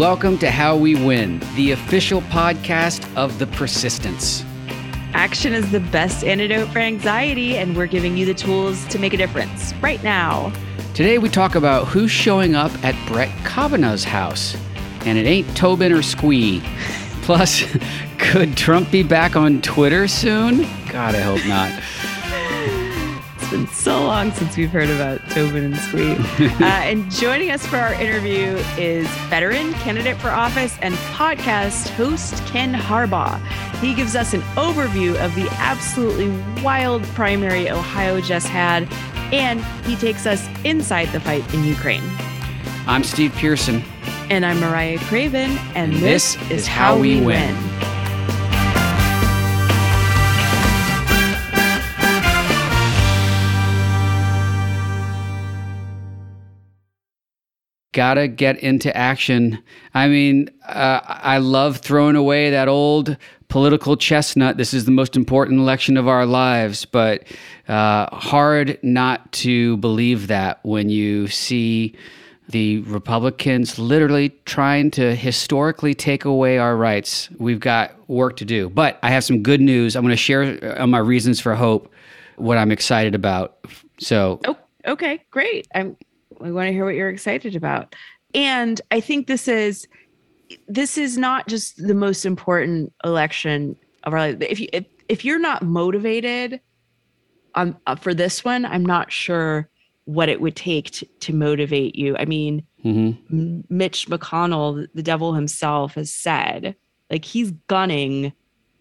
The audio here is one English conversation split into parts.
Welcome to How We Win, the official podcast of the persistence. Action is the best antidote for anxiety, and we're giving you the tools to make a difference right now. Today, we talk about who's showing up at Brett Kavanaugh's house. And it ain't Tobin or Squee. Plus, could Trump be back on Twitter soon? God, I hope not. It's been so long since we've heard about Tobin and Squee. uh, and joining us for our interview is veteran candidate for office and podcast host Ken Harbaugh. He gives us an overview of the absolutely wild primary Ohio just had, and he takes us inside the fight in Ukraine. I'm Steve Pearson. And I'm Mariah Craven, and, and this, this, is How We Win. win. Gotta get into action. I mean, uh, I love throwing away that old political chestnut. This is the most important election of our lives, but uh, hard not to believe that when you see the Republicans literally trying to historically take away our rights. We've got work to do. But I have some good news. I'm going to share uh, my reasons for hope, what I'm excited about. So, oh, okay, great. I'm we want to hear what you're excited about. And I think this is this is not just the most important election of our life. If you if, if you're not motivated um, uh, for this one, I'm not sure what it would take to, to motivate you. I mean, mm-hmm. Mitch McConnell, the devil himself, has said like he's gunning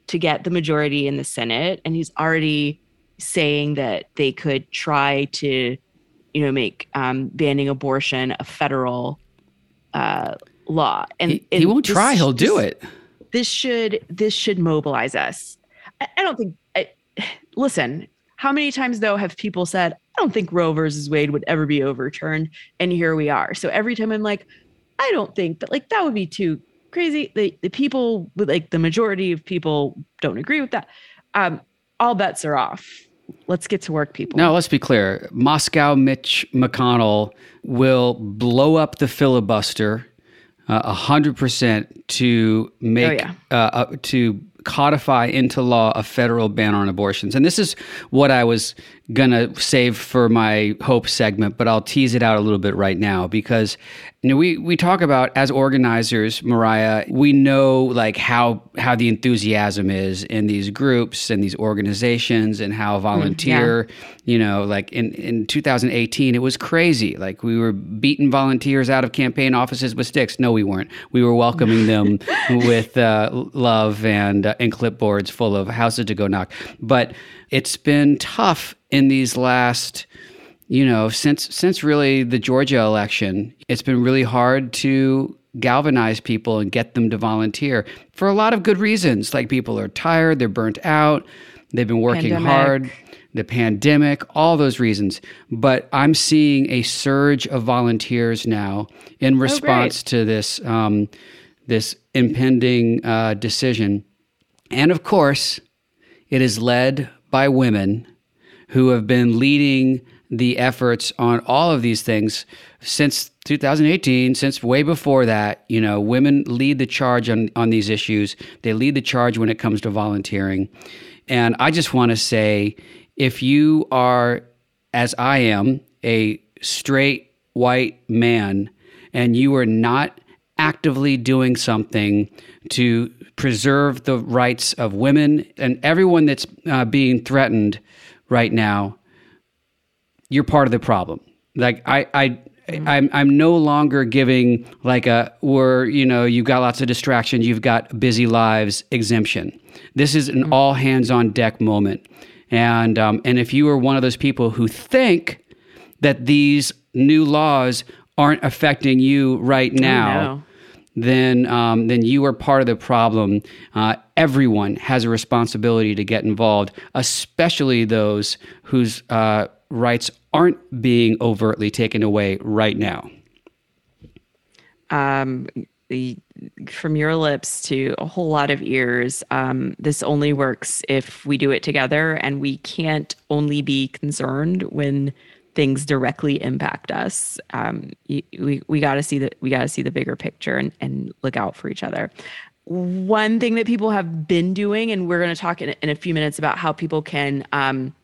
to get the majority in the Senate, and he's already saying that they could try to you know, make um, banning abortion a federal uh, law. And, he, and he won't this, try; he'll do it. This should this should mobilize us. I, I don't think. I, listen, how many times though have people said, "I don't think Roe versus Wade would ever be overturned," and here we are. So every time I'm like, I don't think, but like that would be too crazy. The the people, like the majority of people, don't agree with that. Um, all bets are off let's get to work, people. Now, let's be clear. Moscow Mitch McConnell will blow up the filibuster uh, a hundred percent to make oh, yeah. uh, uh, to codify into law a federal ban on abortions. And this is what I was to save for my hope segment, but I'll tease it out a little bit right now because you know we we talk about as organizers, Mariah, we know like how how the enthusiasm is in these groups and these organizations and how volunteer, mm, yeah. you know, like in in 2018 it was crazy. Like we were beating volunteers out of campaign offices with sticks. No, we weren't. We were welcoming them with uh, love and uh, and clipboards full of houses to go knock. But it's been tough in these last you know since since really the Georgia election it's been really hard to galvanize people and get them to volunteer for a lot of good reasons. Like people are tired they're burnt out they've been working pandemic. hard the pandemic all those reasons. But i'm seeing a surge of volunteers now in oh, response oh, to this um, this impending uh, decision. And of course it is led by women who have been leading the efforts on all of these things since 2018, since way before that. You know, women lead the charge on, on these issues. They lead the charge when it comes to volunteering. And I just want to say if you are, as I am, a straight white man, and you are not actively doing something to preserve the rights of women and everyone that's uh, being threatened right now, you're part of the problem. Like I, I, mm-hmm. I'm, I'm no longer giving like a where you know you've got lots of distractions, you've got busy lives exemption. This is an mm-hmm. all hands on deck moment, and um, and if you are one of those people who think that these new laws aren't affecting you right oh, now. Then um, then you are part of the problem. Uh, everyone has a responsibility to get involved, especially those whose uh, rights aren't being overtly taken away right now. Um, from your lips to a whole lot of ears, um, this only works if we do it together, and we can't only be concerned when things directly impact us. Um, we we got to see that we got to see the bigger picture and, and look out for each other. One thing that people have been doing, and we're going to talk in, in, a few minutes about how people can um,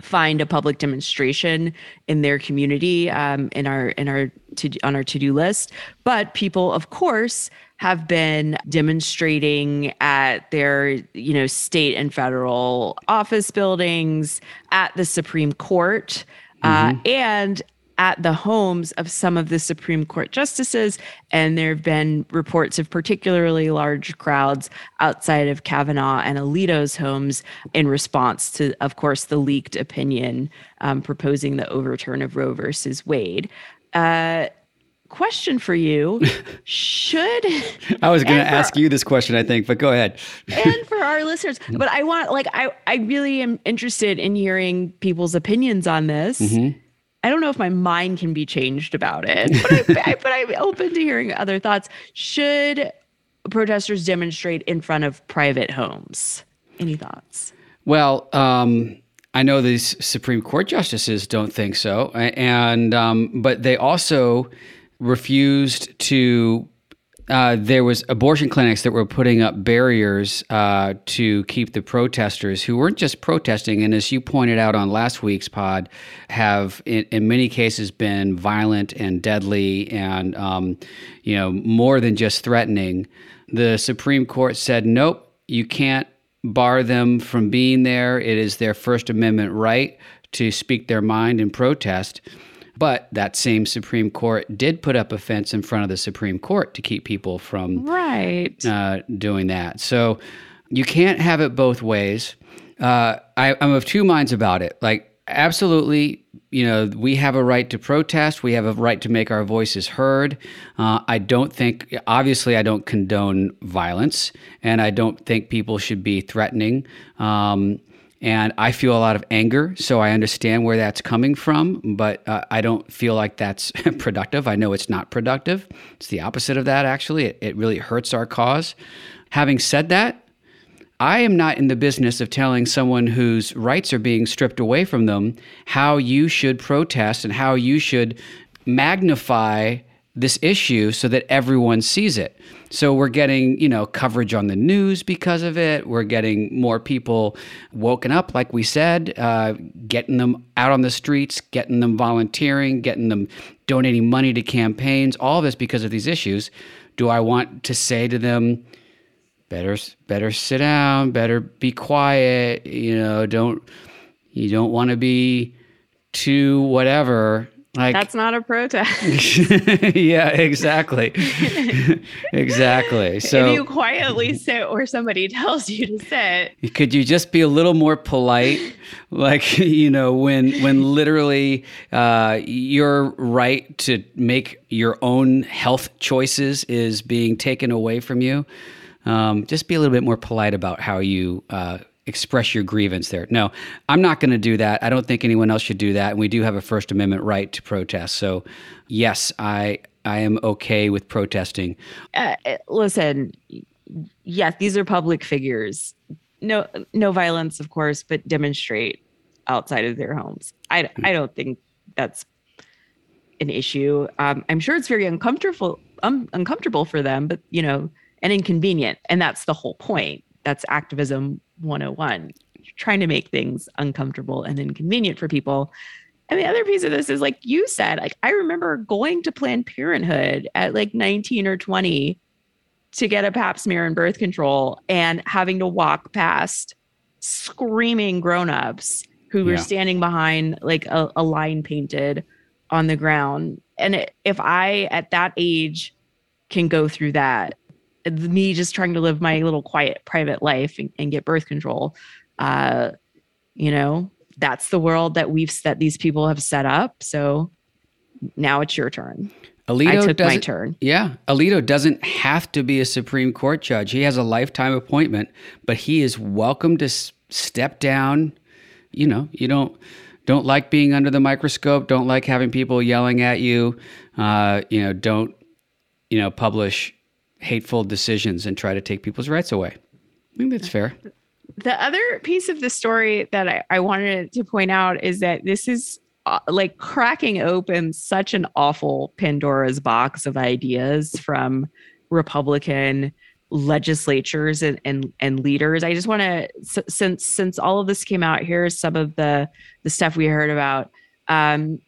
find a public demonstration in their community um, in our in our to, on our to do list. But people, of course, have been demonstrating at their you know state and federal office buildings, at the Supreme Court, uh, mm-hmm. and at the homes of some of the Supreme Court justices. And there have been reports of particularly large crowds outside of Kavanaugh and Alito's homes in response to, of course, the leaked opinion um, proposing the overturn of Roe versus Wade. Uh, question for you should i was going to ask you this question i think but go ahead and for our listeners but i want like i i really am interested in hearing people's opinions on this mm-hmm. I don't know if my mind can be changed about it, but, I, but I'm open to hearing other thoughts. Should protesters demonstrate in front of private homes? Any thoughts? Well, um, I know these Supreme Court justices don't think so, and um, but they also refused to uh, there was abortion clinics that were putting up barriers uh, to keep the protesters who weren't just protesting and as you pointed out on last week's pod have in, in many cases been violent and deadly and um, you know more than just threatening. The supreme court said nope you can't bar them from being there. It is their first amendment right to speak their mind and protest but that same Supreme Court did put up a fence in front of the Supreme Court to keep people from right uh, doing that. So you can't have it both ways. Uh, I, I'm of two minds about it. Like, absolutely, you know, we have a right to protest. We have a right to make our voices heard. Uh, I don't think, obviously, I don't condone violence, and I don't think people should be threatening. Um, and I feel a lot of anger, so I understand where that's coming from, but uh, I don't feel like that's productive. I know it's not productive. It's the opposite of that, actually. It, it really hurts our cause. Having said that, I am not in the business of telling someone whose rights are being stripped away from them how you should protest and how you should magnify this issue so that everyone sees it. So we're getting, you know, coverage on the news because of it. We're getting more people woken up, like we said, uh, getting them out on the streets, getting them volunteering, getting them donating money to campaigns. All this because of these issues. Do I want to say to them, better, better sit down, better be quiet? You know, don't you don't want to be too whatever like That's not a protest. yeah, exactly. exactly. So if you quietly sit where somebody tells you to sit. Could you just be a little more polite? like, you know, when when literally uh, your right to make your own health choices is being taken away from you. Um, just be a little bit more polite about how you uh, express your grievance there. No, I'm not going to do that. I don't think anyone else should do that. And we do have a First Amendment right to protest. So, yes, I I am okay with protesting. Uh, listen, yes, these are public figures. No, no violence, of course, but demonstrate outside of their homes. I I don't think that's an issue. Um, I'm sure it's very uncomfortable um, uncomfortable for them, but you know, and inconvenient, and that's the whole point. That's activism 101 You're trying to make things uncomfortable and inconvenient for people. And the other piece of this is like you said like i remember going to planned parenthood at like 19 or 20 to get a pap smear and birth control and having to walk past screaming grown-ups who were standing behind like a, a, line painted on the ground. And if i at that age can go through that me just trying to live my little quiet private life and, and get birth control uh you know that's the world that we've that these people have set up so now it's your turn Alito I took my turn. Yeah. Alito doesn't have to be a Supreme Court judge. He has a lifetime appointment, but he is welcome to s- step down. You know, you don't don't like being under the microscope, don't like having people yelling at you. Uh, you know, don't you know, publish hateful decisions and try to take people's rights away. I think that's fair. The other piece of the story that I, I wanted to point out is that this is uh, like cracking open such an awful Pandora's box of ideas from Republican legislatures and and, and leaders. I just want to since since all of this came out, here's some of the the stuff we heard about. Um,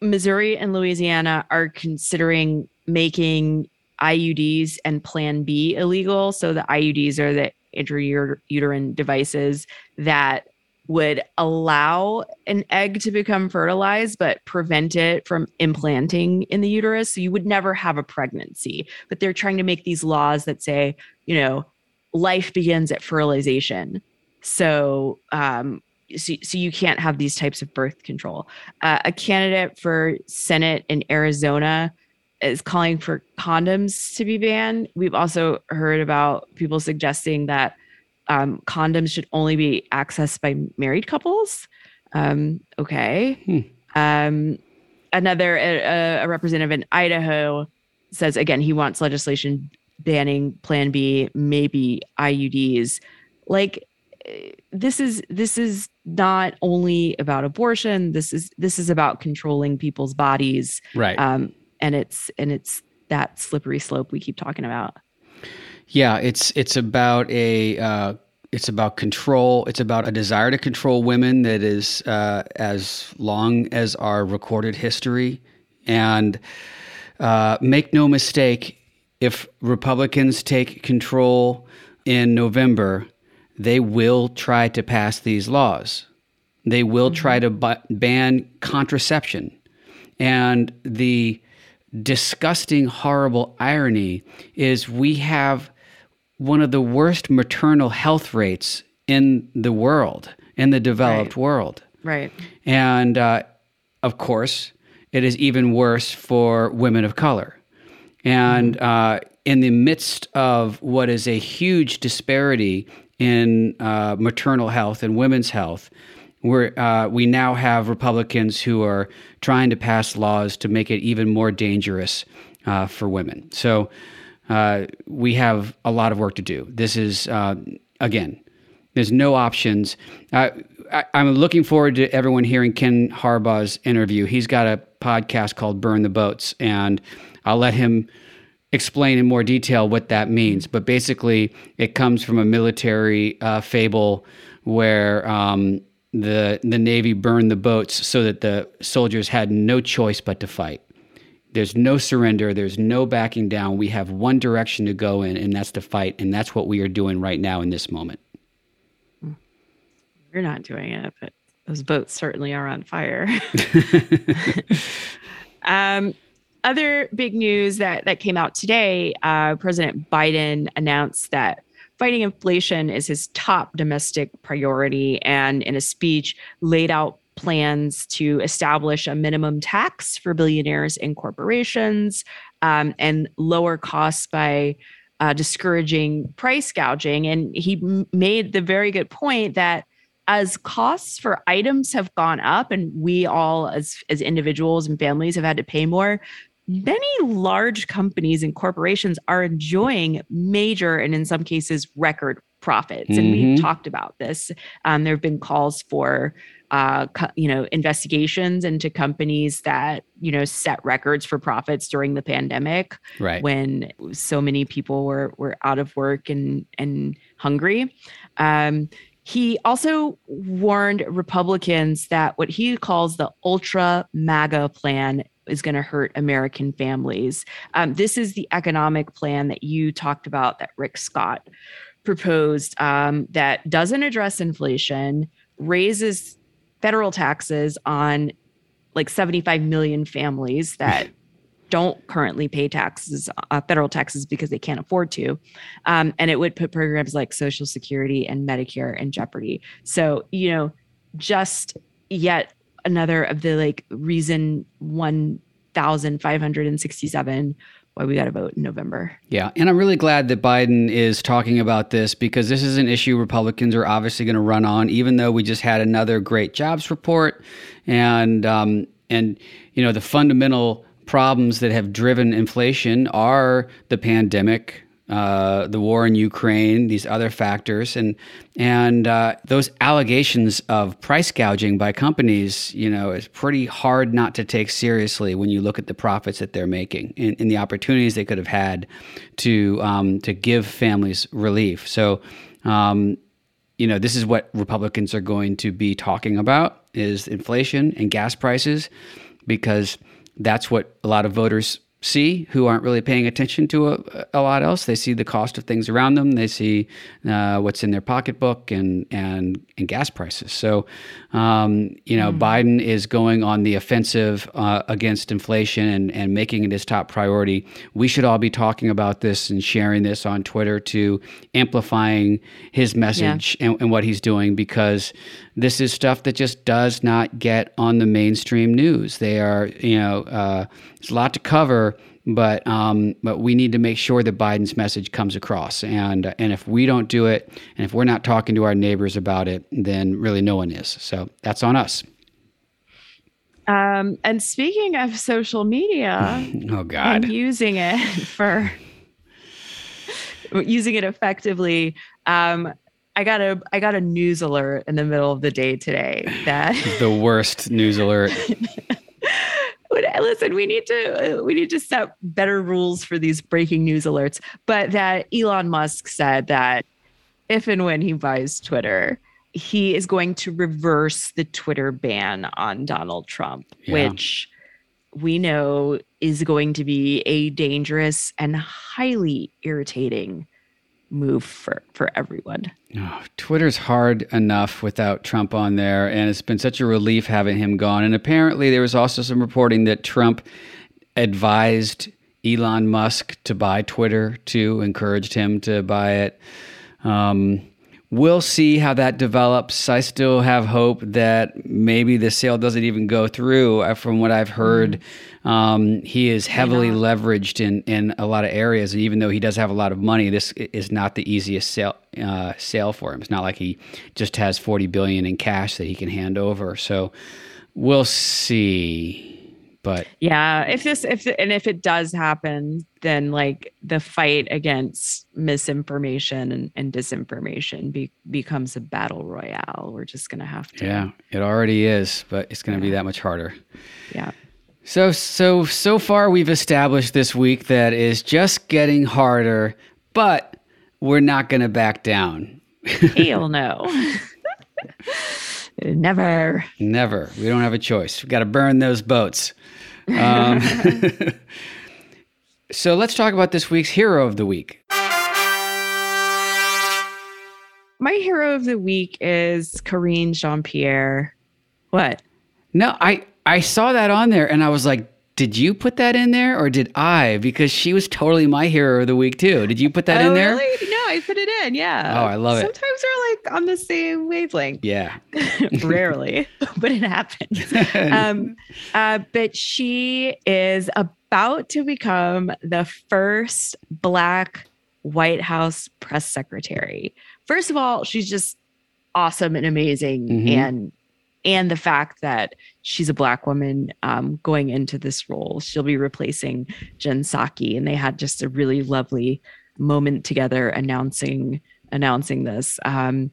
Missouri and Louisiana are considering making IUDs and Plan B illegal. So the IUDs are the intrauterine devices that would allow an egg to become fertilized, but prevent it from implanting in the uterus. So you would never have a pregnancy. But they're trying to make these laws that say, you know, life begins at fertilization. So, um, so, so you can't have these types of birth control. Uh, a candidate for Senate in Arizona is calling for condoms to be banned. We've also heard about people suggesting that um, condoms should only be accessed by married couples. Um, okay. Hmm. Um, another a, a, representative in Idaho says again he wants legislation banning Plan B, maybe IUDs. Like this is this is not only about abortion. This is this is about controlling people's bodies. Right. Um, and it's and it's that slippery slope we keep talking about. Yeah, it's it's about a uh, it's about control. It's about a desire to control women that is uh, as long as our recorded history. And uh, make no mistake, if Republicans take control in November, they will try to pass these laws. They will try to ban contraception. And the disgusting, horrible irony is we have one of the worst maternal health rates in the world, in the developed right. world. Right. And uh, of course, it is even worse for women of color. And mm-hmm. uh, in the midst of what is a huge disparity in uh, maternal health and women's health, we're, uh, we now have Republicans who are trying to pass laws to make it even more dangerous uh, for women. So uh, we have a lot of work to do. This is, uh, again, there's no options. I, am looking forward to everyone hearing Ken Harbaugh's interview. He's got a podcast called Burn the Boats, and I'll let him explain in more detail what that means. But basically, it comes from a military uh, fable where um, the the Navy burned the boats so that the soldiers had no choice but to fight. There's no surrender. There's no backing down. We have one direction to go in, and that's to fight. And that's what we are doing right now in this moment. We're not doing it, but those boats certainly are on fire. um, other big news that that came out today: uh, President Biden announced that fighting inflation is his top domestic priority, and in a speech laid out plans to establish a minimum tax for billionaires and corporations um, and lower costs by uh, discouraging price gouging. And he m- made the very good point that as costs for items have gone up and we all as as individuals and families have had to pay more many large companies and corporations are enjoying major and in some cases record profits mm-hmm. and we've mm-hmm. talked about this um, there have been calls for uh, co- you know, investigations into companies that you know set records for profits during the pandemic, right? When so many people were were out of work and and hungry. Um, he also warned Republicans that what he calls the ultra MAGA plan is going to hurt American families. Um, this is the economic plan that you talked about that Rick Scott proposed um, that doesn't address inflation, raises federal taxes on like 75 million families that don't currently pay taxes, uh, federal taxes, because they can't afford to. Um, and it would put programs like Social Security and Medicare in jeopardy. So, you know, just yet another of the like reason 1,567 why we got to vote in November. Yeah. And I'm really glad that Biden is talking about this because this is an issue Republicans are obviously going to run on, even though we just had another great jobs report. And, um, and, you know, the fundamental problems that have driven inflation are the pandemic, uh, the war in Ukraine, these other factors, and and uh, those allegations of price gouging by companies, you know, is pretty hard not to take seriously when you look at the profits that they're making and, and the opportunities they could have had to um, to give families relief. So. Um, you know, this is what Republicans are going to be talking about is inflation and gas prices because that's what a lot of voters see who aren't really paying attention to a, a, lot else. They see the cost of things around them. They see uh, what's in their pocketbook and and and gas prices. So, um, you know, mm. Biden is going on the offensive uh, against inflation and and making it his top priority. We should all be talking about this and sharing this on Twitter to amplifying his message yeah. and, and what he's doing because this is stuff that just does not get on the mainstream news. They are, you know, uh, it's a lot to cover, but um, but we need to make sure that Biden's message comes across. And and if we don't do it, and if we're not talking to our neighbors about it, then really no one is. So that's on us. Um, and speaking of social media, oh God, and using it for using it effectively. Um, I got a I got a news alert in the middle of the day today that the worst news alert. Listen, we need to uh, we need to set better rules for these breaking news alerts. But that Elon Musk said that if and when he buys Twitter, he is going to reverse the Twitter ban on Donald Trump, yeah. which we know is going to be a dangerous and highly irritating move for for everyone. Oh, Twitter's hard enough without Trump on there, and it's been such a relief having him gone. And apparently, there was also some reporting that Trump advised Elon Musk to buy Twitter, to encouraged him to buy it. Um, we'll see how that develops. I still have hope that maybe the sale doesn't even go through. Uh, from what I've heard, mm. um, he is heavily leveraged in, in a lot of areas. And even though he does have a lot of money, this is not the easiest sale uh, sale for him. It's not like he just has forty billion in cash that he can hand over. So we'll see. But yeah, if this if and if it does happen, then like the fight against misinformation and, and disinformation be, becomes a battle royale. We're just gonna have to. Yeah, it already is, but it's gonna yeah. be that much harder. Yeah. So so so far we've established this week that is just getting harder, but we're not gonna back down. Hell no. Never. Never. We don't have a choice. We got to burn those boats. Um, so let's talk about this week's hero of the week. My hero of the week is Karine Jean Pierre. What? No, I I saw that on there and I was like, did you put that in there or did I? Because she was totally my hero of the week too. Did you put that oh, in there? Really? No, I put it in. Yeah. Oh, I love Sometimes it. Sometimes we're like on the same wavelength. Yeah. Rarely, but it happens. um, uh, but she is about to become the first Black White House press secretary. First of all, she's just awesome and amazing mm-hmm. and and the fact that she's a black woman um, going into this role she'll be replacing Jen Psaki, and they had just a really lovely moment together announcing announcing this. Um,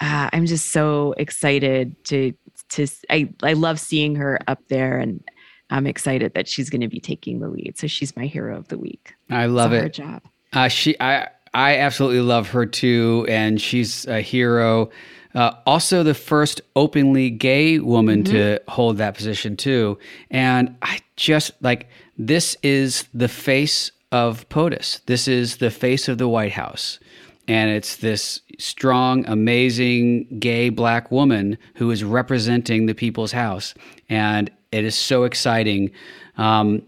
uh, i'm just so excited to to I, I love seeing her up there and i'm excited that she's going to be taking the lead. So she's my hero of the week. I love so it. her job. Uh, she i i absolutely love her too and she's a hero uh, also, the first openly gay woman mm-hmm. to hold that position, too. And I just like this is the face of POTUS. This is the face of the White House. And it's this strong, amazing gay black woman who is representing the people's house. And it is so exciting. Um,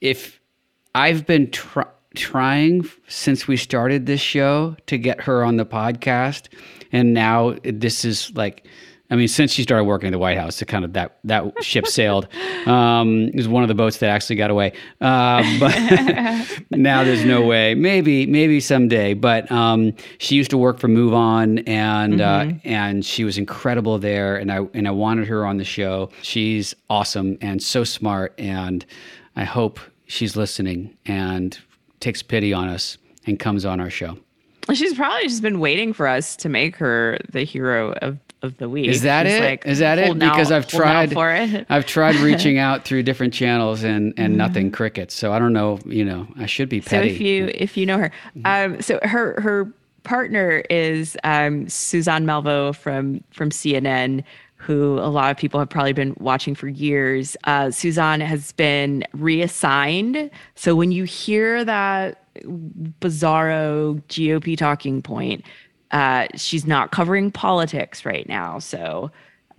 if I've been tr- trying since we started this show to get her on the podcast, and now this is like I mean, since she started working at the White House, it kind of that that ship sailed. Um, it was one of the boats that actually got away. Uh, but now there's no way. Maybe maybe someday. But um, she used to work for Move On, and uh, mm-hmm. uh, and she was incredible there. And I and I wanted her on the show. She's awesome and so smart. And I hope she's listening and takes pity on us and comes on our show. She's probably just been waiting for us to make her the hero of of the week. Is that She's it? Like, Is that it? Because out, I've tried for it. I've tried reaching out through different channels and and mm-hmm. nothing crickets. So I don't know. You know, I should be petty. So if you if you know her, mm-hmm. um, so her her partner is um, Suzanne Malveaux from from CNN, who a lot of people have probably been watching for years. Uh, Suzanne has been reassigned. So when you hear that bizarro GOP talking point, uh, she's not covering politics right now. So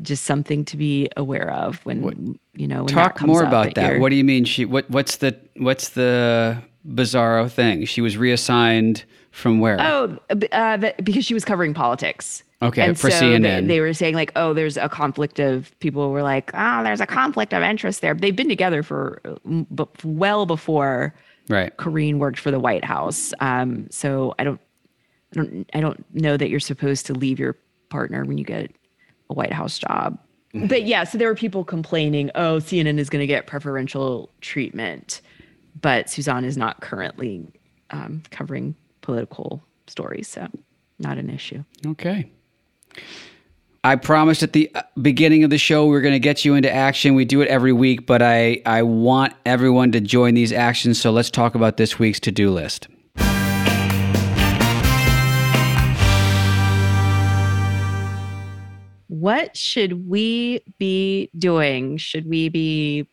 just something to be aware of when what, you know. When talk more about that. What do you mean? She what? What's the what's the bizarro thing? She was reassigned from where? Oh, uh, because she was covering politics. Okay, and for so CNN. They, they, were saying like, oh, there's a conflict of people were like, oh, there's a conflict of interest there. They've been together for well before right. Karine worked for the White House. Um, so I don't I don't I don't know that you're supposed to leave your partner when you get a White House job. Mm-hmm. But yeah, so there were people complaining, oh, CNN is going to get preferential treatment, but Suzanne is not currently um, covering political stories, so not an issue. Okay. I promised at the uh, beginning of the show we are going to get you into action. We do it every week, but I, I want everyone to join these actions. So let's talk about this week's to do list. what should we be doing? Should we be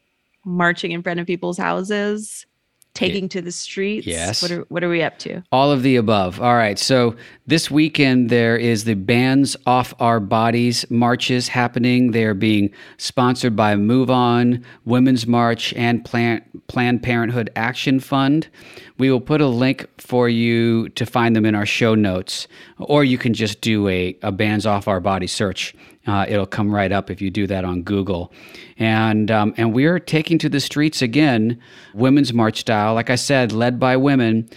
marching in front of people's houses? Taking to the streets? Yes. What are what are we up to? All of the above. All right. So this weekend there is the Bans Off Our Bodies marches happening. They are being sponsored by Move On, Women's March, and Planned Planned Parenthood Action Fund. We will put a link for you to find them in our show notes, or you can just do a, a Bans Off Our Body search uh, it'll come right up if you do that on Google. And, um, and we're taking to the streets again, Women's March style. Like I said, led by women.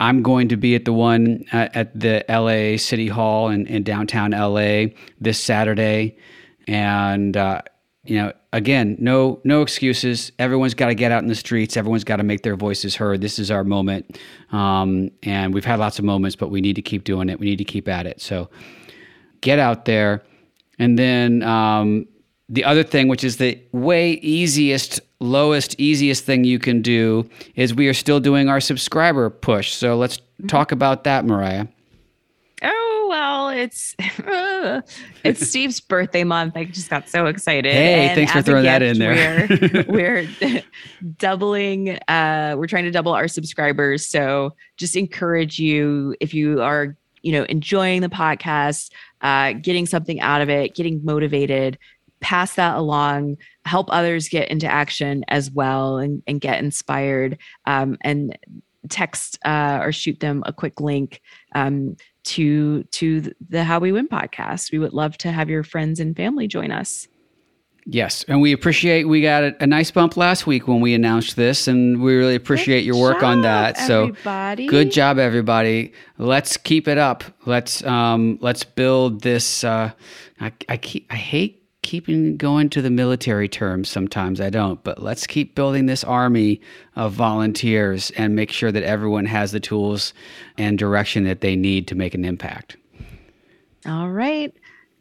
I'm going to be at the one at, at the LA City Hall in, in downtown LA this Saturday. And, uh, you know, again, no no excuses. Everyone's got to get out in the streets. Everyone's got to make their voices heard. This is our moment, um, and we've had lots of moments, but we need to keep doing it. We need to keep at it. So, get out there. And then um, the other thing, which is the way easiest, lowest, easiest thing you can do, is we are still doing our subscriber push. So let's mm-hmm. talk about that, Mariah. Oh well, it's it's Steve's birthday month. I just got so excited. Hey, and thanks for throwing gift, that in there. We're, we're doubling. Uh, we're trying to double our subscribers. So just encourage you if you are you know enjoying the podcast uh, getting something out of it, getting motivated, pass that along, help others get into action as well and, and get inspired. Um, and text uh, or shoot them a quick link um, to to the How We Win podcast. We would love to have your friends and family join us. Yes, and we appreciate we got a, a, nice bump last week when we announced this, and we really appreciate good your work job, on that. So, everybody. good job, everybody. Let's keep it up. Let's um, let's build this. Uh, I, I keep I hate keeping going to the military terms. Sometimes I don't, but let's keep building this army of volunteers and make sure that everyone has the tools and direction that they need to make an impact. All right.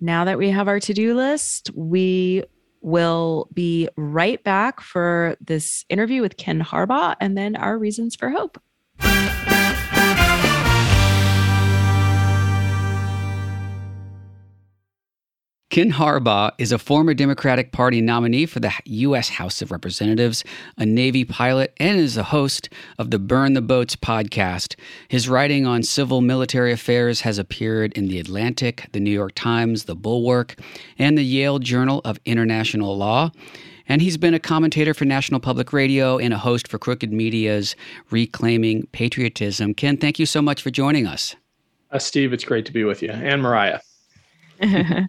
Now that we have our to do list, we will be right back for this interview with Ken Harbaugh and then our reasons for hope. Ken Harbaugh is a former Democratic Party nominee for the U.S. House of Representatives, a Navy pilot, and is the host of the Burn the Boats podcast. His writing on civil military affairs has appeared in The Atlantic, The New York Times, The Bulwark, and the Yale Journal of International Law. And he's been a commentator for National Public Radio and a host for Crooked Media's Reclaiming Patriotism. Ken, thank you so much for joining us. Uh, Steve, it's great to be with you, and Mariah.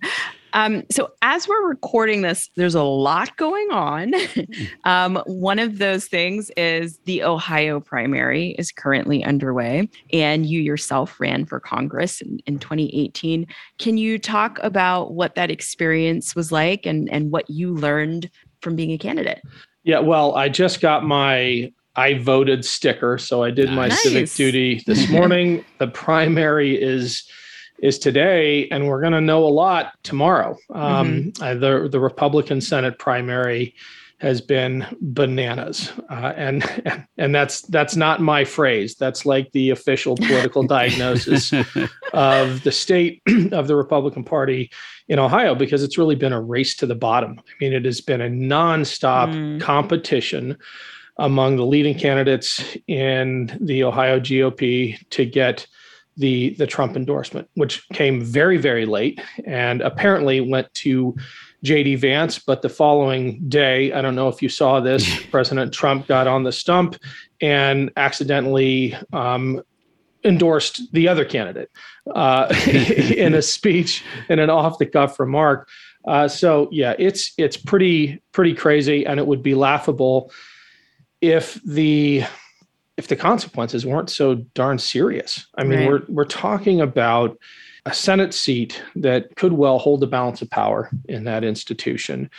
Um, so as we're recording this, there's a lot going on. um, one of those things is the Ohio primary is currently underway, and you yourself ran for Congress in, in 2018. Can you talk about what that experience was like and, and what you learned from being a candidate? Yeah, well, I just got my I voted sticker, so I did my nice. civic duty this morning. the primary is is today, and we're going to know a lot tomorrow. Um, mm-hmm. uh, the the Republican Senate primary has been bananas, uh, and and that's that's not my phrase. That's like the official political diagnosis of the state of the Republican Party in Ohio, because it's really been a race to the bottom. I mean, it has been a nonstop mm. competition among the leading candidates in the Ohio GOP to get the the Trump endorsement, which came very very late and apparently went to JD Vance. But the following day, I don't know if you saw this, President Trump got on the stump and accidentally um, endorsed the other candidate uh, in a speech in an off the cuff remark. Uh, so yeah, it's it's pretty pretty crazy, and it would be laughable if the if the consequences weren't so darn serious. I mean, right. we're we're talking about a Senate seat that could well hold the balance of power in that institution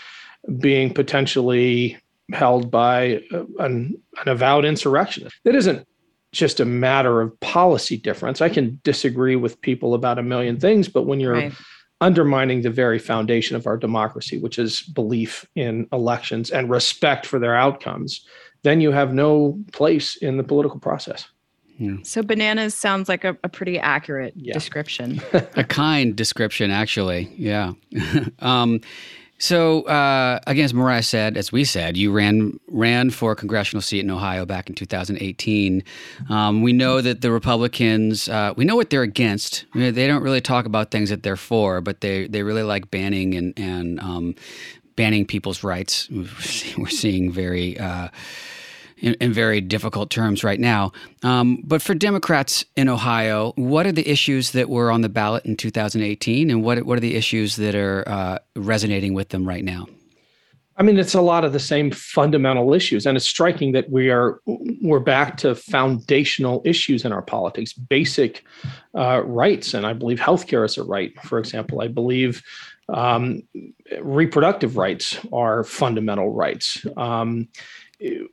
being potentially held by uh, an, an avowed insurrectionist. That isn't just a matter of policy difference. I can disagree with people about a million things, but when you're right. undermining the very foundation of our democracy, which is belief in elections and respect for their outcomes, then you have no place in the political process. Yeah. So bananas sounds like a, a pretty accurate yeah. description. a kind description, actually. Yeah. um, so uh, again, as Mariah said, as we said, you ran ran for a congressional seat in Ohio back in 2018. Um, we know that the Republicans, uh, we know what they're against. I mean, they don't really talk about things that they're for, but they they really like banning and and um, banning people's rights. We're seeing very. Uh, in, in very difficult terms right now. Um, but for Democrats in Ohio, what are the issues that were on the ballot in 2018, and what what are the issues that are uh, resonating with them right now? I mean, it's a lot of the same fundamental issues, and it's striking that we are we're back to foundational issues in our politics, basic uh, rights, and I believe healthcare is a right. For example, I believe um, reproductive rights are fundamental rights. Um,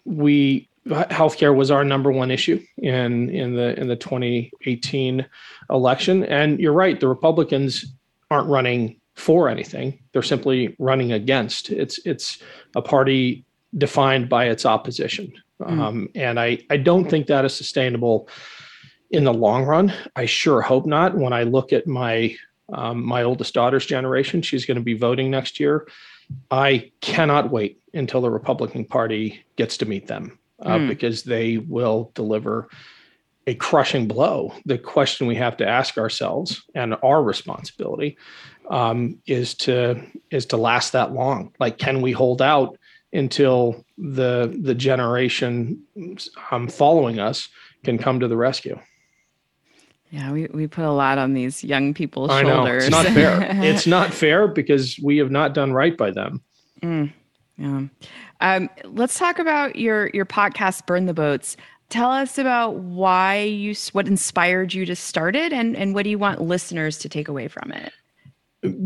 we healthcare was our number one issue in in the in the 2018 election. And you're right the republicans aren't running for anything. They're simply running against. It's it's a party defined by its opposition. Mm. um, and i i don't think that is sustainable in the long run. I sure hope not. When i look at my um, my oldest daughter's generation she's going to be voting next year I cannot wait until the Republican Party gets to meet them uh, mm. because they will deliver a crushing blow. The question we have to ask ourselves and our responsibility um, is to is to last that long. Like, can we hold out until the the generation um, following us can come to the rescue? Yeah, we, we put a lot on these young people's I shoulders. Know. It's not fair. it's not fair because we have not done right by them. Mm, yeah. Um, let's talk about your your podcast, Burn the Boats. Tell us about why you what inspired you to start it, and and what do you want listeners to take away from it?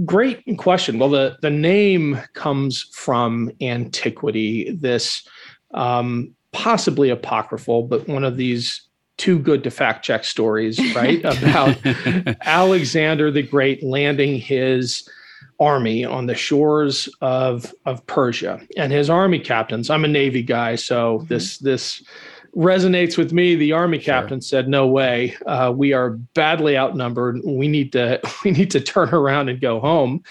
Great question. Well, the the name comes from antiquity. This um, possibly apocryphal, but one of these too good to fact check stories, right? About Alexander the Great landing his army on the shores of of Persia and his army captains. I'm a Navy guy, so mm-hmm. this this resonates with me. The army captain sure. said, "No way, uh, we are badly outnumbered. We need to we need to turn around and go home."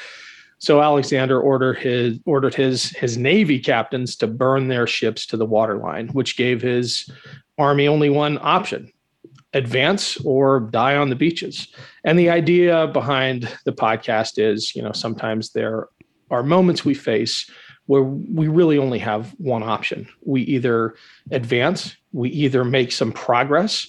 So Alexander ordered his ordered his his navy captains to burn their ships to the waterline, which gave his army only one option advance or die on the beaches. And the idea behind the podcast is, you know, sometimes there are moments we face where we really only have one option. We either advance, we either make some progress,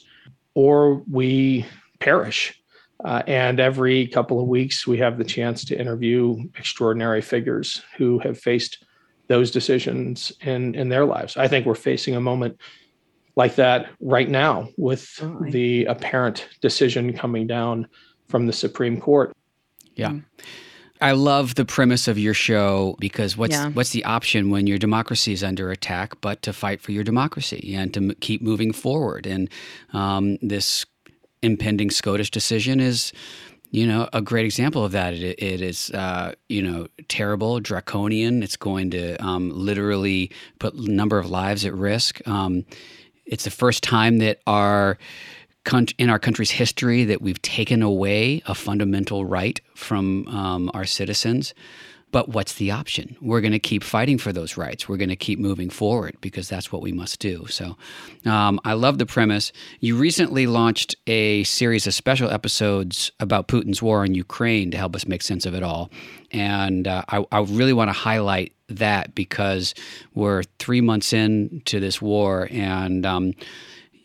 or we perish. Uh, and every couple of weeks, we have the chance to interview extraordinary figures who have faced those decisions in, in their lives. I think we're facing a moment like that right now with the apparent decision coming down from the Supreme Court. Yeah. I love the premise of your show because what's yeah. what's the option when your democracy is under attack but to fight for your democracy and to m- keep moving forward? And um, this impending SCOTUS decision is, you know, a great example of that. it, it is, uh, you know, terrible, draconian. It's going to um, literally put a number of lives at risk. Um, it's the first time that our in our country's history that we've taken away a fundamental right from um, our citizens. But what's the option? We're going to keep fighting for those rights. We're going to keep moving forward because that's what we must do. So um, I love the premise. You recently launched a series of special episodes about Putin's war in Ukraine to help us make sense of it all. And uh, I, I really want to highlight that because we're three months into this war and um,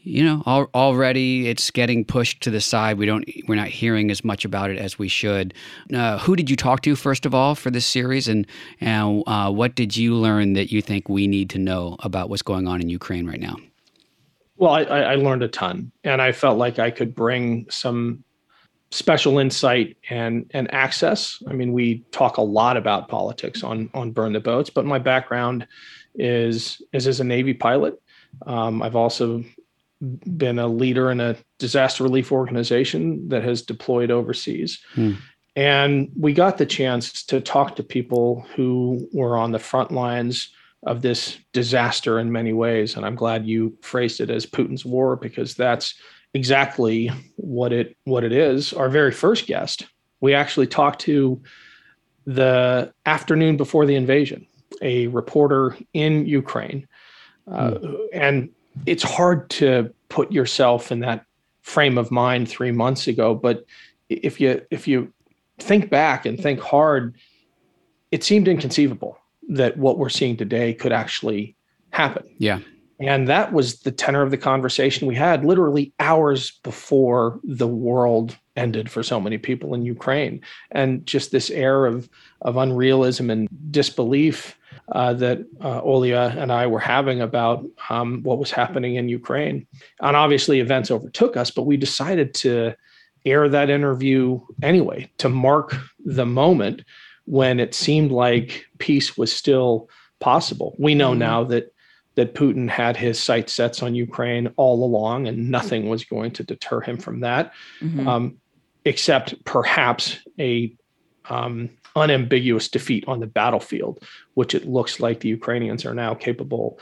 you know al- already it's getting pushed to the side. We don't we're not hearing as much about it as we should. Uh, who did you talk to first of all for this series? And and uh, what did you learn that you think we need to know about what's going on in ukraine right now? Well I, I learned a ton and i felt like i could bring some special insight and and access. I mean we talk a lot about politics on on burn the boats but my background is is as a navy pilot. Um, I've also been a leader in a disaster relief organization that has deployed overseas. Hmm. And we got the chance to talk to people who were on the front lines of this disaster in many ways. And I'm glad you phrased it as Putin's war because that's exactly what it what it is. Our very first guest, we actually talked to the afternoon before the invasion, a reporter in Ukraine. Uh, hmm. and it's hard to put yourself in that frame of mind three months ago. But if you if you think back and think hard, it seemed inconceivable that what we're seeing today could actually happen. Yeah. And that was the tenor of the conversation we had literally hours before the world ended for so many people in Ukraine. And just this air of, of unrealism and disbelief uh, that uh, Olia and I were having about um, what was happening in Ukraine. And obviously, events overtook us, but we decided to air that interview anyway to mark the moment when it seemed like peace was still possible. We know mm-hmm. now that that Putin had his sights sets on Ukraine all along, and nothing was going to deter him from that, mm-hmm. um, except perhaps a um, unambiguous defeat on the battlefield, which it looks like the Ukrainians are now capable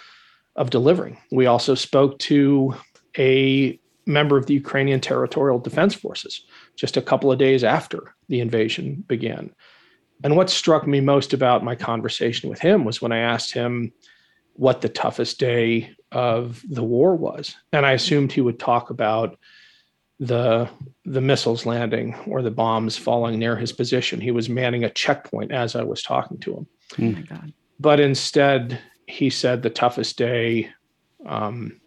of delivering. We also spoke to a member of the Ukrainian Territorial Defense Forces just a couple of days after the invasion began. And what struck me most about my conversation with him was when I asked him what the toughest day of the war was. And I assumed he would talk about the the missiles landing or the bombs falling near his position. He was manning a checkpoint as I was talking to him. Oh my God. But instead, he said the toughest day um,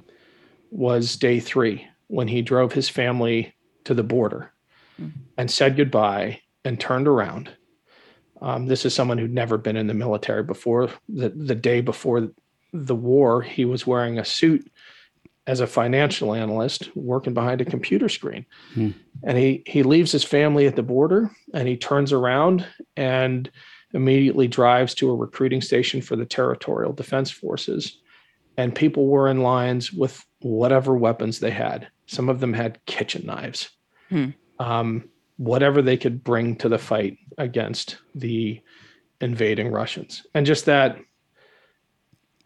was day three when he drove his family to the border mm-hmm. and said goodbye and turned around. Um, this is someone who'd never been in the military before. The, the day before the war, he was wearing a suit as a financial analyst working behind a computer screen. Hmm. And he he leaves his family at the border and he turns around and immediately drives to a recruiting station for the territorial defense forces. And people were in lines with whatever weapons they had. Some of them had kitchen knives. Hmm. Um, whatever they could bring to the fight against the invading Russians. And just that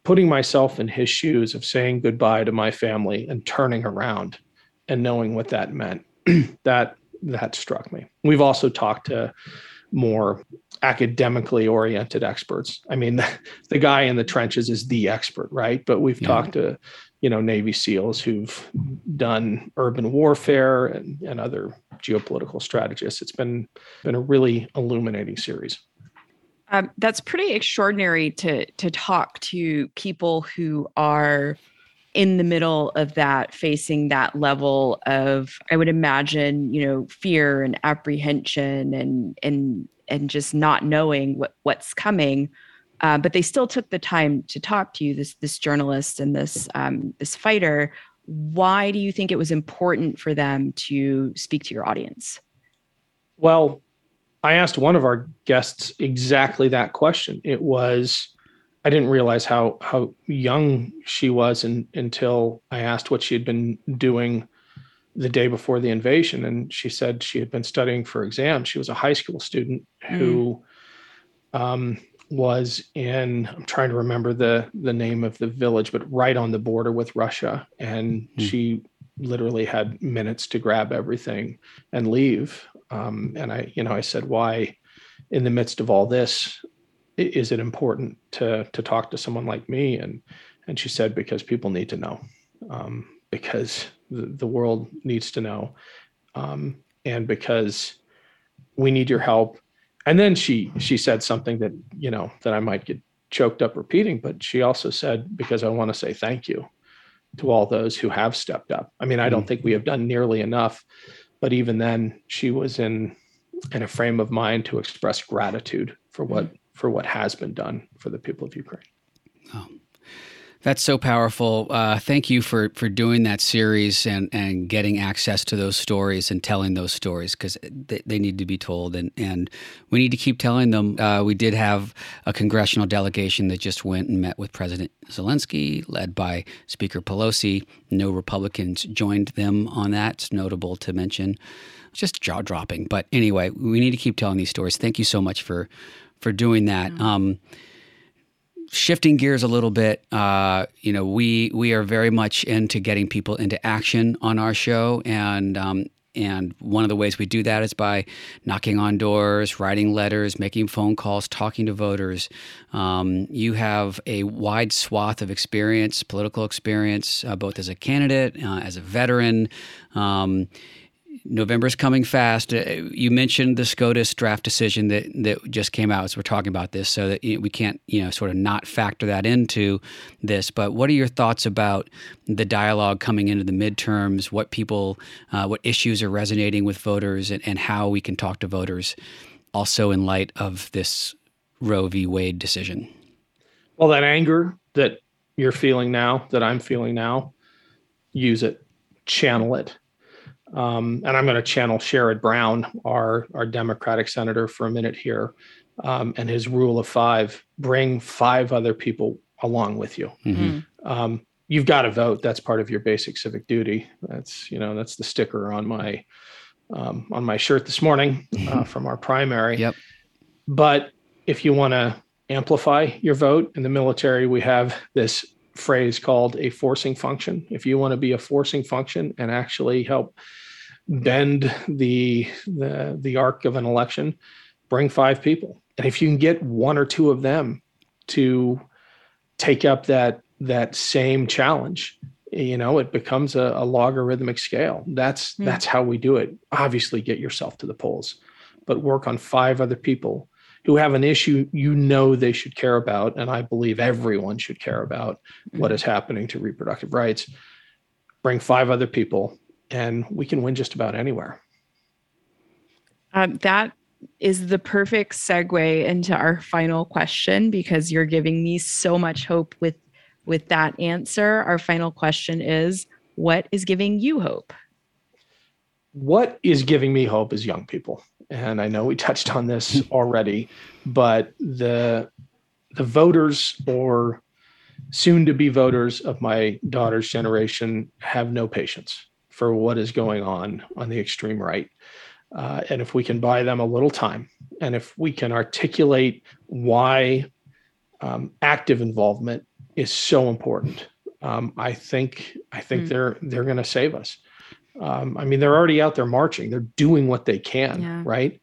putting myself in his shoes of saying goodbye to my family and turning around and knowing what that meant that that struck me. We've also talked to more academically oriented experts. I mean the, the guy in the trenches is the expert right? But we've yeah. talked to you know navy seals who've done urban warfare and, and other geopolitical strategists. It's been been a really illuminating series um, that's pretty extraordinary to to talk to people who are in the middle of that facing that level of i would imagine you know fear and apprehension and and and just not knowing what what's coming. Uh, but they still took the time to talk to you this this journalist and this um, this fighter. Why do you think it was important for them to speak to your audience? Well I asked one of our guests exactly that question. It was, I didn't realize how how young she was in, until I asked what she had been doing the day before the invasion, and she said she had been studying for exams. She was a high school student mm. who um, was in. I'm trying to remember the the name of the village, but right on the border with Russia, and mm. she literally had minutes to grab everything and leave. Um, and I, you know, I said, why, in the midst of all this, is it important to to talk to someone like me? And and she said, because people need to know, um, because the, the world needs to know, um, and because we need your help. And then she she said something that you know that I might get choked up repeating, but she also said, because I want to say thank you to all those who have stepped up. I mean, I don't mm. think we have done nearly enough, but even then, she was in in a frame of mind to express gratitude for what mm. for what has been done for the people of Ukraine. Oh, that's so powerful. Uh, thank you for for doing that series and and getting access to those stories and telling those stories because they, they, need to be told and and we need to keep telling them. Uh, we did have a congressional delegation that just went and met with President Zelensky, led by Speaker Pelosi. No Republicans joined them on that. It's notable to mention. Just jaw dropping. But anyway, we need to keep telling these stories. Thank you so much for for doing that. Mm-hmm. Um, shifting gears a little bit, uh, you know, we we are very much into getting people into action on our show, and um, and one of the ways we do that is by knocking on doors, writing letters, making phone calls, talking to voters. Um, you have a wide swath of experience, political experience, uh, both as a candidate, uh, as a veteran. Um, November is coming fast. Uh, you mentioned the SCOTUS draft decision that that just came out as we're talking about this, so that we can't you know sort of not factor that into this. But what are your thoughts about the dialogue coming into the midterms? What people, uh, what issues are resonating with voters, and, and how we can talk to voters, also in light of this Roe v. Wade decision? Well, that anger that you're feeling now, that I'm feeling now, use it, channel it um, and I'm going to channel Sherrod Brown, our, our Democratic senator, for a minute here, um, and his rule of five bring five other people along with you. Mm-hmm. Um, you've got to vote. That's part of your basic civic duty. That's, you know, that's the sticker on my. Um, on my shirt this morning uh, mm-hmm. from our primary. Yep. But if you want to amplify your vote in the military, we have this phrase called a forcing function. If you want to be a forcing function and actually help bend the, the the arc of an election, bring five people. And if you can get one or two of them to take up that that same challenge, you know, it becomes a, a logarithmic scale. That's mm. that's how we do it. Obviously, get yourself to the polls, but work on five other people who have an issue you know they should care about, and I believe everyone should care about what is happening to reproductive rights. Bring five other people, and we can win just about anywhere. Um, that is the perfect segue into our final question because you're giving me so much hope with with that answer. Our final question is what is giving you hope? What is giving me hope is young people and I know we touched on this already, but the the voters or soon to be voters of my daughter's generation have no patience for what is going on on the extreme right. Uh, and if we can buy them a little time, and if we can articulate why um, active involvement is so important, um, I think I think mm. they're they're going to save us. Um, I mean, they're already out there marching. They're doing what they can, yeah. right?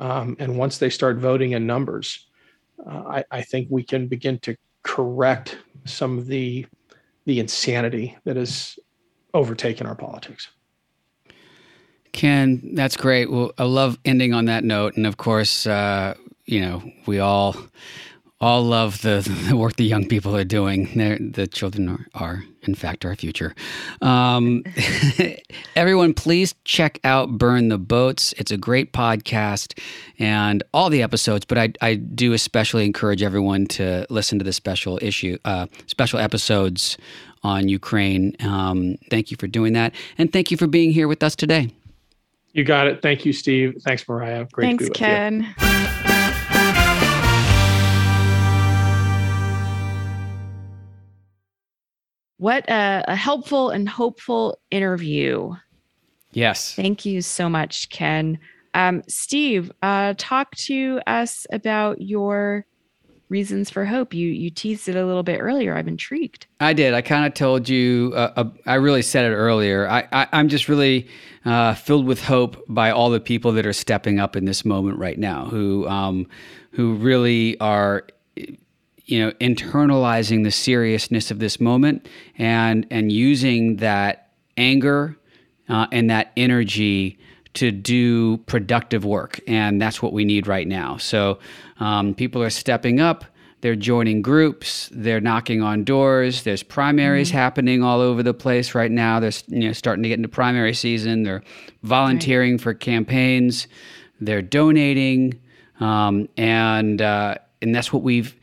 Um, and once they start voting in numbers, uh, I, I, think we can begin to correct some of the the insanity that has overtaken our politics. Ken, that's great. Well, I love ending on that note, and of course, uh, you know, we all all love the, the work the young people are doing. They're, the children are, are, in fact, our future. Um, everyone, please check out Burn the Boats. It's a great podcast and all the episodes, but I, I do especially encourage everyone to listen to the special issue, uh, special episodes on Ukraine. Um, thank you for doing that. And thank you for being here with us today. You got it. Thank you, Steve. Thanks, Mariah. Great Thanks, Ken. You. What a, a helpful and hopeful interview. Yes. Thank you so much, Ken. Um, Steve, uh, talk to us about your reasons for hope. You you teased it a little bit earlier. I'm intrigued. I did. I kind of told you. Uh, uh, I really said it earlier. I, I am just really uh, filled with hope by all the people that are stepping up in this moment right now. Who um, who really are you know internalizing the seriousness of this moment and and using that anger uh, and that energy to do productive work. And that's what we need right now. So um, people are stepping up. They're joining groups. They're knocking on doors. There's primaries mm-hmm. happening all over the place right now. They're you know starting to get into primary season. They're volunteering right. for campaigns. They're donating, um, and uh, and that's what we've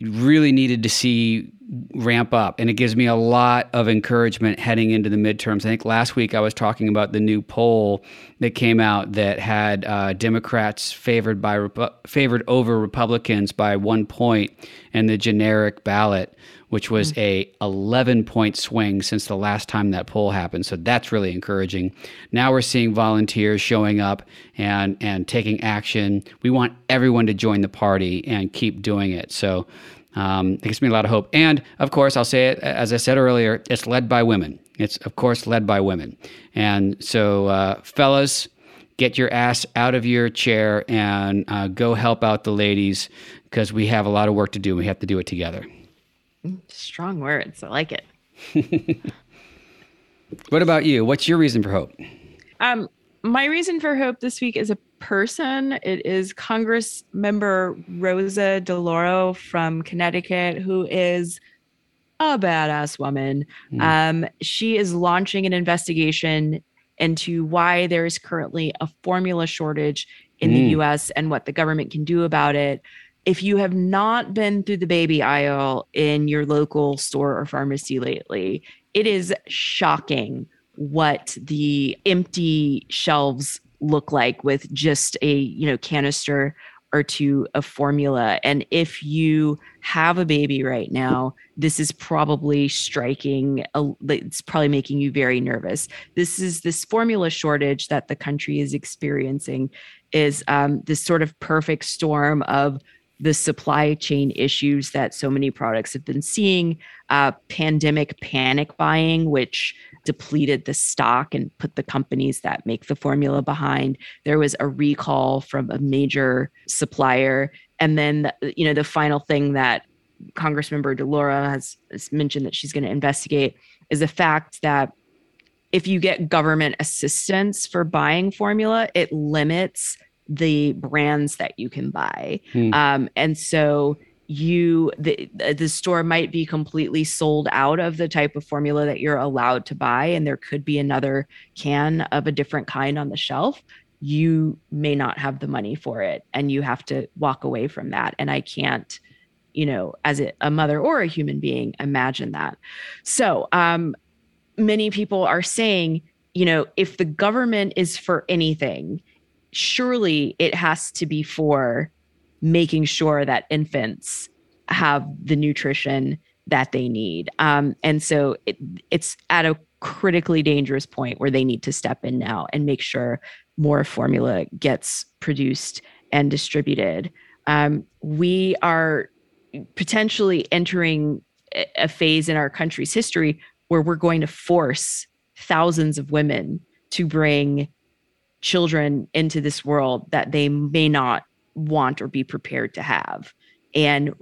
really needed to see ramp up. And it gives me a lot of encouragement heading into the midterms. I think last week I was talking about the new poll that came out that had uh, Democrats favored by favored over Republicans by one point in the generic ballot, which was mm. a 11 point swing since the last time that poll happened. So that's really encouraging. Now we're seeing volunteers showing up and and taking action. We want everyone to join the party and keep doing it. So um, it gives me a lot of hope. And of course, I'll say it as I said earlier, it's led by women. It's, of course, led by women. And so, uh, fellas, get your ass out of your chair and uh, go help out the ladies because we have a lot of work to do. And we have to do it together. Strong words. I like it. what about you? What's your reason for hope? Um, my reason for hope this week is a person. It is Congress member Rosa DeLauro from Connecticut, who is a badass woman. Mm. Um, she is launching an investigation into why there is currently a formula shortage in mm. the US and what the government can do about it. If you have not been through the baby aisle in your local store or pharmacy lately, it is shocking what the empty shelves look like with just a you know canister or two of formula. And if you have a baby right now this is probably striking a, it's probably making you very nervous. This is this formula shortage that the country is experiencing is um, this sort of perfect storm of the supply chain issues that so many products have been seeing uh, pandemic panic buying which depleted the stock and put the companies that make the formula behind. There was a recall from a major supplier. And then, you know, the final thing that Congressmember DeLauro has, has mentioned that she's going to investigate is the fact that if you get government assistance for buying formula, it limits the brands that you can buy. Hmm. Um, and so you the the store might be completely sold out of the type of formula that you're allowed to buy and there could be another can of a different kind on the shelf you may not have the money for it and you have to walk away from that and i can't you know as a, a mother or a human being imagine that so um many people are saying you know if the government is for anything surely it has to be for making sure that infants have the nutrition that they need. Um, and so it, it's at a critically dangerous point where they need to step in now and make sure more formula gets produced and distributed. Um, we are potentially entering a phase in our country's history where we're going to force thousands of women to bring children into this world that they may not want or be prepared to have. And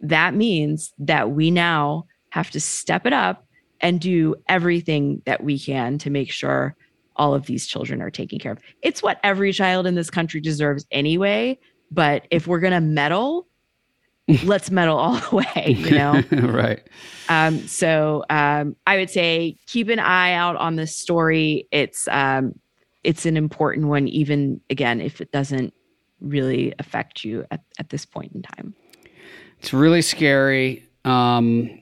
that means that we now have to step it up and do everything that we can to make sure all of these children are taken care of. It's what every child in this country deserves anyway. But if we're going to meddle, let's meddle all the way, you know? right. Um, so um, I would say keep an eye out on this story. It's um, it's an important one, even again, if it doesn't really affect you at, at this point in time. It's really scary. Um,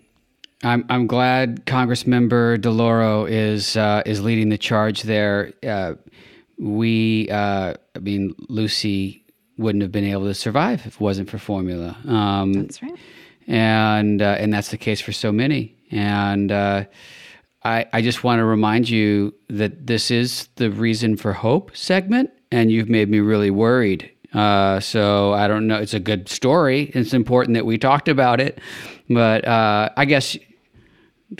I'm I'm glad Congressmember DeLauro is uh, is leading the charge there. Uh, we, uh, I mean, Lucy wouldn't have been able to survive if it wasn't for formula. Um, that's right. And uh, and that's the case for so many. And uh, I I just want to remind you that this is the reason for hope segment, and you've made me really worried. Uh, so I don't know. It's a good story. It's important that we talked about it, but uh, I guess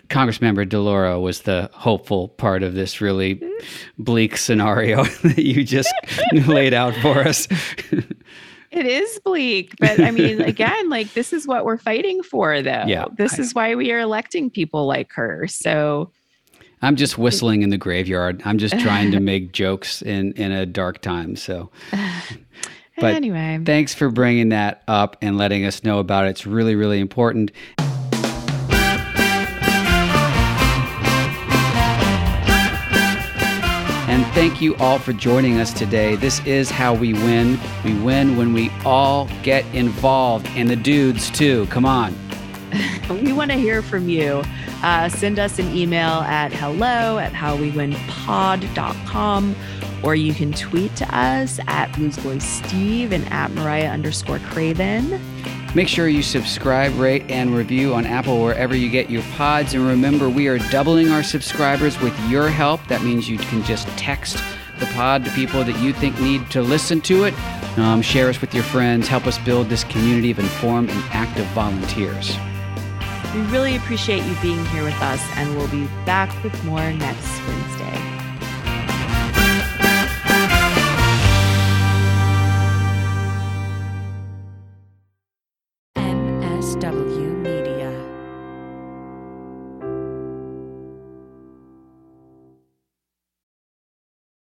Congressmember DeLauro was the hopeful part of this really bleak scenario that you just laid out for us. It is bleak, but I mean, again, like this is what we're fighting for, though. Yeah, this I, is why we are electing people like her. So I'm just whistling in the graveyard. I'm just trying to make jokes in in a dark time. So, but anyway, thanks for bringing that up and letting us know about it. It's really, really important. And thank you all for joining us today. This is how we win. We win when we all get involved, and the dudes too. Come on. we want to hear from you. Uh, send us an email at hello at howwewinpod.com or you can tweet to us at bluesboysteve and at Mariah underscore Craven. Make sure you subscribe, rate, and review on Apple wherever you get your pods. And remember, we are doubling our subscribers with your help. That means you can just text the pod to people that you think need to listen to it. Um, share us with your friends. Help us build this community of informed and active volunteers. We really appreciate you being here with us, and we'll be back with more next Wednesday.